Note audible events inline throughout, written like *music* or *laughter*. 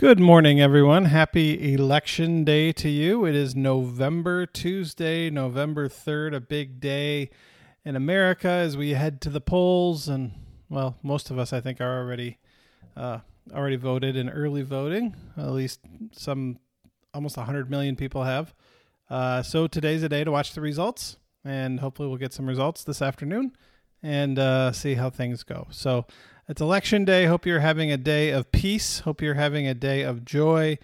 Good morning, everyone. Happy election day to you. It is November, Tuesday, November 3rd, a big day in America as we head to the polls. And, well, most of us, I think, are already. Uh, already voted in early voting. At least some, almost 100 million people have. Uh, so today's a day to watch the results, and hopefully we'll get some results this afternoon and uh, see how things go. So it's election day. Hope you're having a day of peace. Hope you're having a day of joy.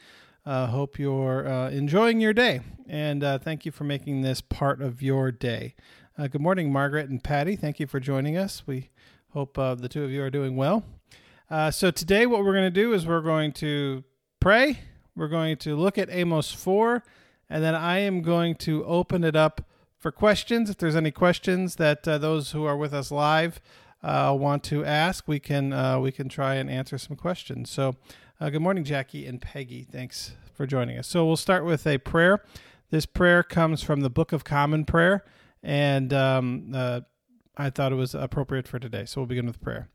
Uh, hope you're uh, enjoying your day. And uh, thank you for making this part of your day. Uh, good morning, Margaret and Patty. Thank you for joining us. We hope uh, the two of you are doing well. So, today, what we're going to do is we're going to pray. We're going to look at Amos 4, and then I am going to open it up for questions. If there's any questions that those who are with us live uh, want to ask, we can uh, we can try and answer some questions. So, uh, good morning, Jackie and Peggy. Thanks for joining us. So we'll start with a prayer. This prayer comes from the Book of Common Prayer, and um, uh, I thought it was appropriate for today. So we'll begin with prayer.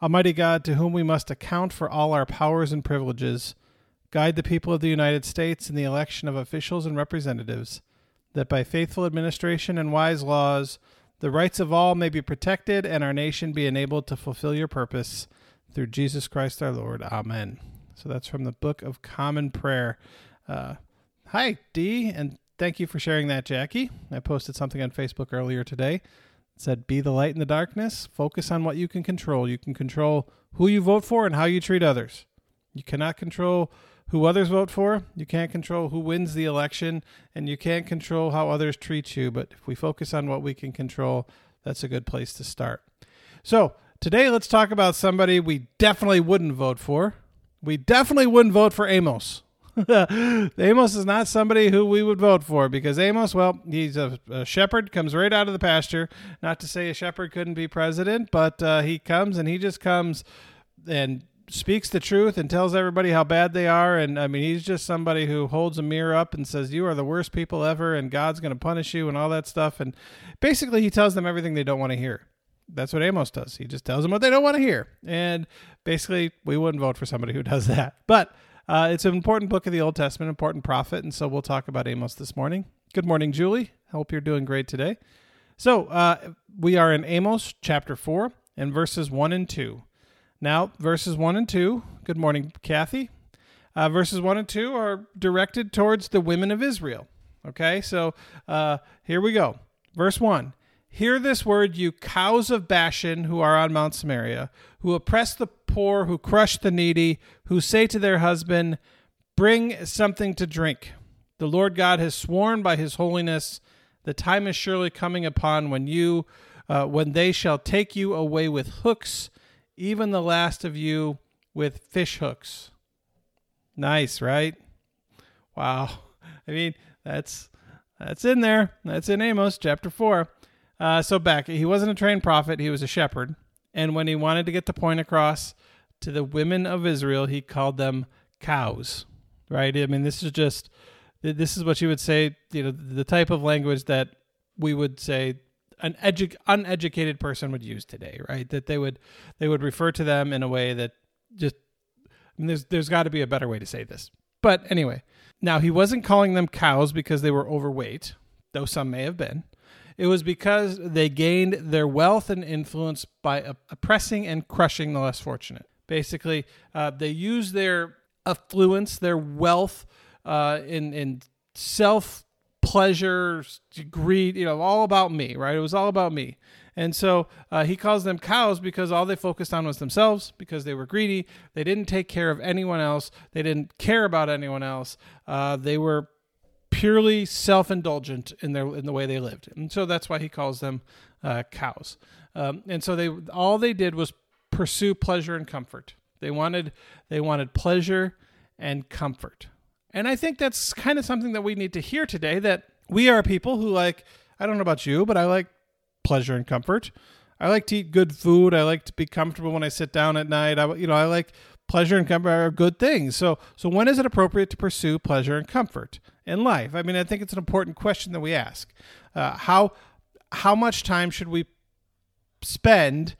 Almighty God, to whom we must account for all our powers and privileges, guide the people of the United States in the election of officials and representatives, that by faithful administration and wise laws the rights of all may be protected and our nation be enabled to fulfill your purpose through Jesus Christ our Lord. Amen. So that's from the Book of Common Prayer. Uh, hi, Dee, and thank you for sharing that, Jackie. I posted something on Facebook earlier today. It said, Be the light in the darkness. Focus on what you can control. You can control who you vote for and how you treat others. You cannot control who others vote for. You can't control who wins the election, and you can't control how others treat you. But if we focus on what we can control, that's a good place to start. So, today let's talk about somebody we definitely wouldn't vote for. We definitely wouldn't vote for Amos. *laughs* Amos is not somebody who we would vote for because Amos, well, he's a, a, shepherd, comes right out of the pasture. Not to say a shepherd couldn't be president, but uh, he comes and he just comes and speaks the truth and tells everybody how bad they are. And I mean, he's just somebody who holds a mirror up and says, You are the worst people ever, and God's going to punish you, and all that stuff. And basically, he tells them everything they don't want to hear. That's what Amos does. He just tells them what they don't want to hear. And basically, we wouldn't vote for somebody who *laughs* does that. But uh, it's an important book of the Old Testament, important prophet. And so we'll talk about Amos this morning. Good morning, Julie. Hope you're doing great today. So uh, we are in Amos chapter 4 and verses 1 and 2. Now, verses 1 and 2, good morning, Kathy. Uh, verses 1 and 2 are directed towards the women of Israel. Okay, so uh, here we go. Verse 1 Hear this word, you cows of Bashan who are on Mount Samaria, who oppress the poor, who crush the needy, who say to their husband, Bring something to drink. The Lord God has sworn by his holiness, the time is surely coming upon when you, uh, when they shall take you away with hooks even the last of you with fish hooks. Nice, right? Wow. *laughs* I mean, that's that's in there. That's in Amos chapter 4. Uh, so back, he wasn't a trained prophet, he was a shepherd. And when he wanted to get the point across to the women of Israel, he called them cows. Right? I mean, this is just this is what you would say, you know, the type of language that we would say an edu- uneducated person would use today, right? That they would they would refer to them in a way that just I mean, there's there's got to be a better way to say this. But anyway, now he wasn't calling them cows because they were overweight, though some may have been. It was because they gained their wealth and influence by oppressing and crushing the less fortunate. Basically, uh, they used their affluence, their wealth, uh, in in self pleasure, greed, you know, all about me, right? It was all about me. And so uh, he calls them cows because all they focused on was themselves, because they were greedy. They didn't take care of anyone else. They didn't care about anyone else. Uh, they were purely self-indulgent in their in the way they lived, and so that's why he calls them uh, cows. Um, and so they all they did was pursue pleasure and comfort. They wanted they wanted pleasure and comfort. And I think that's kind of something that we need to hear today that we are people who like, I don't know about you, but I like pleasure and comfort. I like to eat good food. I like to be comfortable when I sit down at night. I, you know, I like pleasure and comfort are good things. So, so when is it appropriate to pursue pleasure and comfort in life? I mean, I think it's an important question that we ask. Uh, how how much time should we spend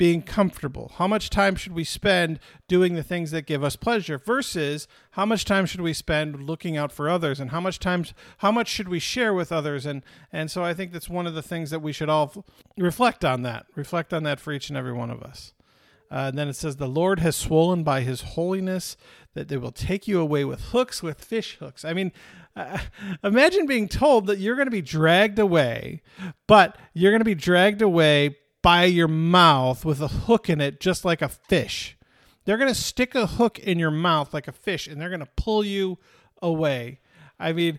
being comfortable? How much time should we spend doing the things that give us pleasure versus how much time should we spend looking out for others and how much time how much should we share with others and and so I think that's one of the things that we should all reflect on that. Reflect on that for each and every one of us. Uh, and then it says, The Lord has swollen by his holiness that they will take you away with hooks, with fish hooks. I mean, uh, *laughs* imagine being told that you're going to be dragged away, but you're going to be dragged away by your mouth with a hook in it, just like a fish. They're going to stick a hook in your mouth like a fish and they're going to pull you away. I mean,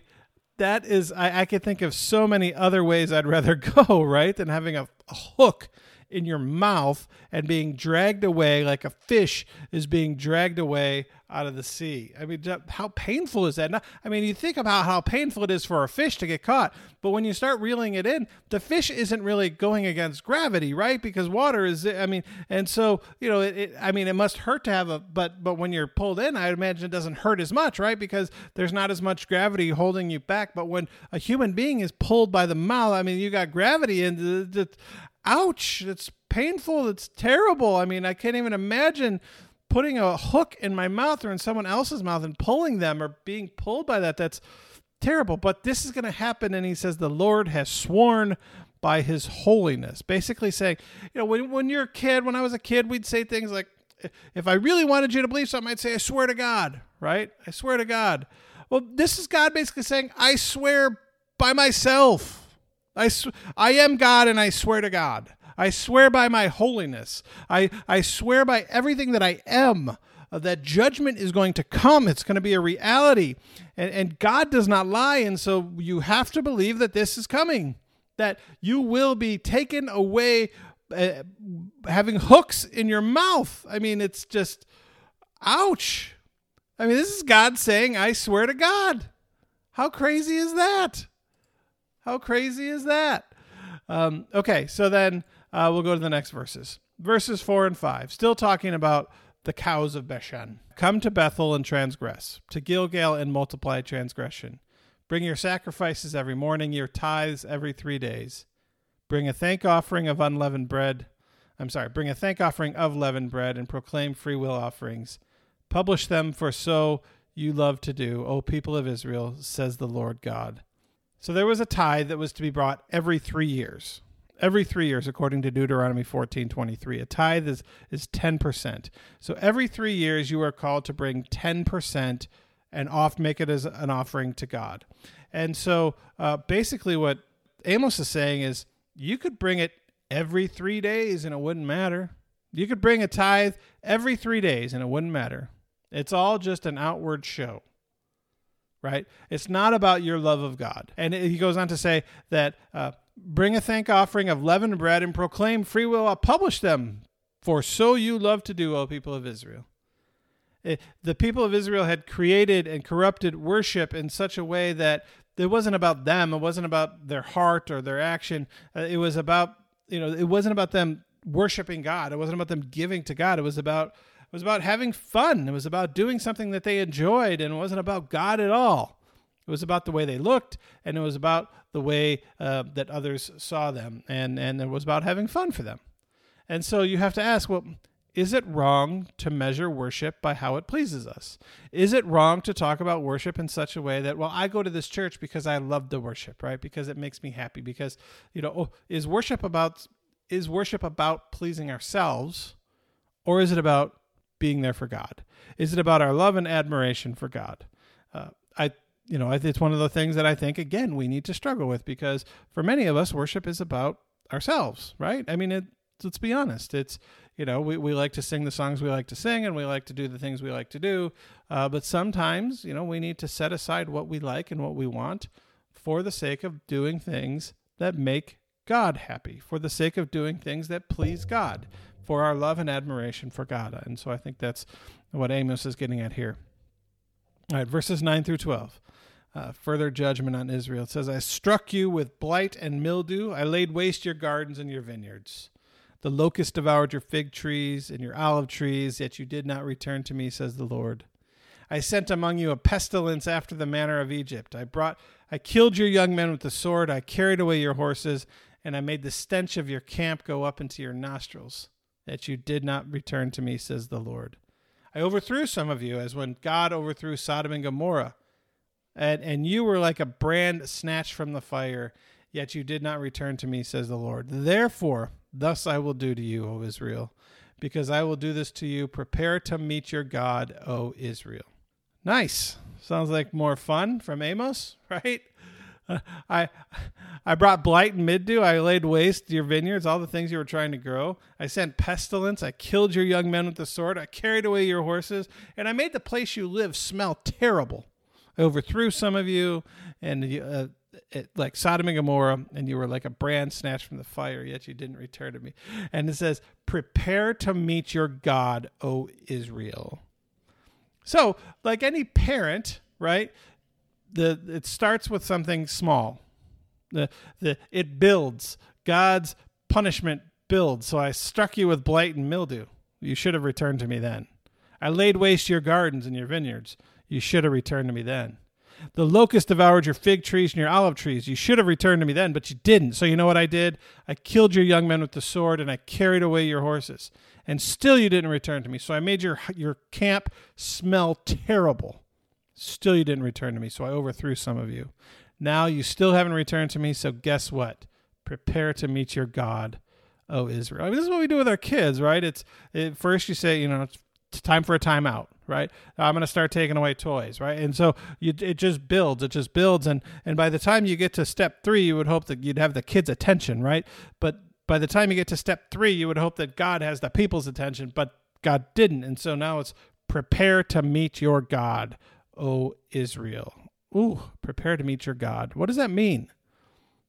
that is, I, I could think of so many other ways I'd rather *laughs* go, right, than having a, a hook in your mouth and being dragged away like a fish is being dragged away out of the sea. I mean, how painful is that? I mean, you think about how painful it is for a fish to get caught, but when you start reeling it in, the fish isn't really going against gravity, right? Because water is, I mean, and so you know, it, it I mean, it must hurt to have a, but but when you're pulled in, I imagine it doesn't hurt as much, right? Because there's not as much gravity holding you back. But when a human being is pulled by the mouth, I mean, you got gravity, and ouch, it's painful, it's terrible. I mean, I can't even imagine putting a hook in my mouth or in someone else's mouth and pulling them or being pulled by that. That's terrible. But this is going to happen. And he says, The Lord has sworn by his holiness. Basically saying, you know, when, when you're a kid, when I was a kid, we'd say things like, if I really wanted you to believe something, I'd say, I swear to God, right? I swear to God. Well, this is God basically saying, I swear by myself. I, sw- I am God and I swear to God. I swear by my holiness. I, I swear by everything that I am uh, that judgment is going to come. It's going to be a reality. And, and God does not lie. And so you have to believe that this is coming, that you will be taken away uh, having hooks in your mouth. I mean, it's just, ouch. I mean, this is God saying, I swear to God. How crazy is that? How crazy is that? Um, okay, so then uh, we'll go to the next verses. Verses 4 and 5, still talking about the cows of Bashan. Come to Bethel and transgress, to Gilgal and multiply transgression. Bring your sacrifices every morning, your tithes every three days. Bring a thank offering of unleavened bread. I'm sorry, bring a thank offering of leavened bread and proclaim free will offerings. Publish them, for so you love to do, O people of Israel, says the Lord God. So there was a tithe that was to be brought every three years. Every three years, according to Deuteronomy fourteen twenty three, a tithe is is ten percent. So every three years, you are called to bring ten percent and off make it as an offering to God. And so, uh, basically, what Amos is saying is, you could bring it every three days and it wouldn't matter. You could bring a tithe every three days and it wouldn't matter. It's all just an outward show right? It's not about your love of God. And he goes on to say that uh, bring a thank offering of leavened bread and proclaim free will. I'll publish them, for so you love to do, O people of Israel. It, the people of Israel had created and corrupted worship in such a way that it wasn't about them. It wasn't about their heart or their action. Uh, it was about you know it wasn't about them worshiping God. It wasn't about them giving to God. It was about was about having fun. It was about doing something that they enjoyed, and it wasn't about God at all. It was about the way they looked, and it was about the way uh, that others saw them, and and it was about having fun for them. And so you have to ask, well, is it wrong to measure worship by how it pleases us? Is it wrong to talk about worship in such a way that, well, I go to this church because I love the worship, right? Because it makes me happy. Because you know, oh, is worship about is worship about pleasing ourselves, or is it about being there for God? Is it about our love and admiration for God? Uh, I, you know, it's one of the things that I think again we need to struggle with because for many of us, worship is about ourselves, right? I mean, it, let's be honest. It's you know we, we like to sing the songs we like to sing and we like to do the things we like to do, uh, but sometimes you know we need to set aside what we like and what we want for the sake of doing things that make God happy, for the sake of doing things that please God for our love and admiration for God. And so I think that's what Amos is getting at here. All right, verses 9 through 12. Uh, further judgment on Israel. It says, I struck you with blight and mildew. I laid waste your gardens and your vineyards. The locust devoured your fig trees and your olive trees, yet you did not return to me, says the Lord. I sent among you a pestilence after the manner of Egypt. I brought, I killed your young men with the sword. I carried away your horses, and I made the stench of your camp go up into your nostrils. That you did not return to me, says the Lord. I overthrew some of you, as when God overthrew Sodom and Gomorrah. And, and you were like a brand snatched from the fire, yet you did not return to me, says the Lord. Therefore, thus I will do to you, O Israel, because I will do this to you. Prepare to meet your God, O Israel. Nice. Sounds like more fun from Amos, *laughs* right? I I brought blight and mildew. I laid waste your vineyards, all the things you were trying to grow. I sent pestilence. I killed your young men with the sword. I carried away your horses, and I made the place you live smell terrible. I overthrew some of you, and you, uh, it, like Sodom and Gomorrah, and you were like a brand snatched from the fire, yet you didn't return to me. And it says, Prepare to meet your God, O Israel. So, like any parent, right? The it starts with something small. The the it builds. God's punishment builds. So I struck you with blight and mildew. You should have returned to me then. I laid waste your gardens and your vineyards. You should have returned to me then. The locust devoured your fig trees and your olive trees. You should have returned to me then, but you didn't. So you know what I did? I killed your young men with the sword and I carried away your horses. And still you didn't return to me. So I made your your camp smell terrible. Still you didn't return to me. So I overthrew some of you. Now you still haven't returned to me. So guess what? Prepare to meet your God, O Israel. I mean, this is what we do with our kids, right? It's it, first you say, you know, it's time for a timeout right i'm going to start taking away toys right and so you, it just builds it just builds and and by the time you get to step three you would hope that you'd have the kids attention right but by the time you get to step three you would hope that god has the people's attention but god didn't and so now it's prepare to meet your god o israel. Ooh prepare to meet your god. What does that mean?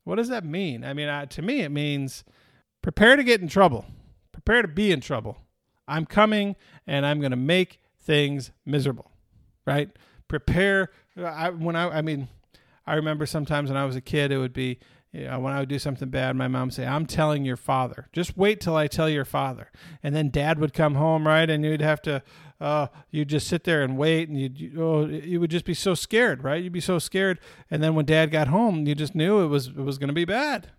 What does that mean? I mean to me it means prepare to get in trouble. Prepare to be in trouble. I'm coming and i'm going to make things miserable, right? Prepare. I, when I, I mean, I remember sometimes when I was a kid, it would be, you know, when I would do something bad, my mom would say, I'm telling your father. Just wait till I tell your father. And then dad would come home, right? And you'd have to, uh, you'd just sit there and wait and you'd, you, oh, you would just be so scared, right? You'd be so scared. And then when dad got home, you just knew it was, it was going to be bad.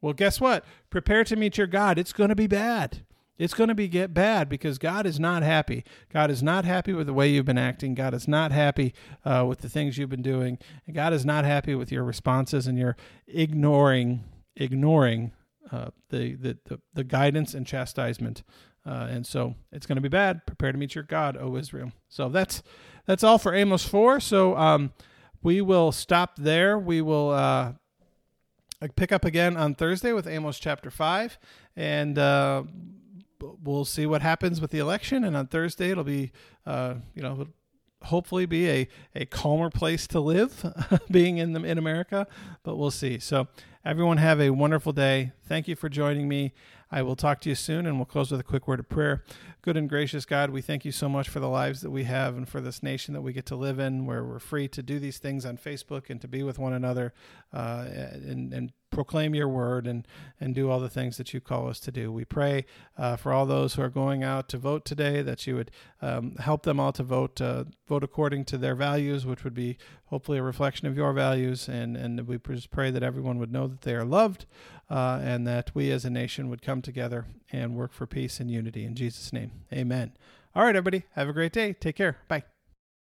Well, guess what? Prepare to meet your God. It's going to be bad it's going to be get bad because God is not happy. God is not happy with the way you've been acting. God is not happy uh, with the things you've been doing. And God is not happy with your responses and your ignoring ignoring uh, the, the, the the guidance and chastisement. Uh, and so it's going to be bad. Prepare to meet your God, O Israel. So that's that's all for Amos four. So um, we will stop there. We will uh, pick up again on Thursday with Amos chapter five, and uh, we'll see what happens with the election. And on Thursday, it'll be, uh, you know, hopefully be a, a calmer place to live *laughs* being in the, in America, but we'll see. So everyone have a wonderful day. Thank you for joining me. I will talk to you soon and we'll close with a quick word of prayer. Good and gracious God, we thank you so much for the lives that we have and for this nation that we get to live in where we're free to do these things on Facebook and to be with one another uh, and, and proclaim your word and, and do all the things that you call us to do. We pray uh, for all those who are going out to vote today that you would um, help them all to vote uh, vote according to their values, which would be hopefully a reflection of your values. And, and we just pray that everyone would know that they are loved uh, and that we as a nation would come together and work for peace and unity. In Jesus' name, amen. All right, everybody, have a great day. Take care. Bye.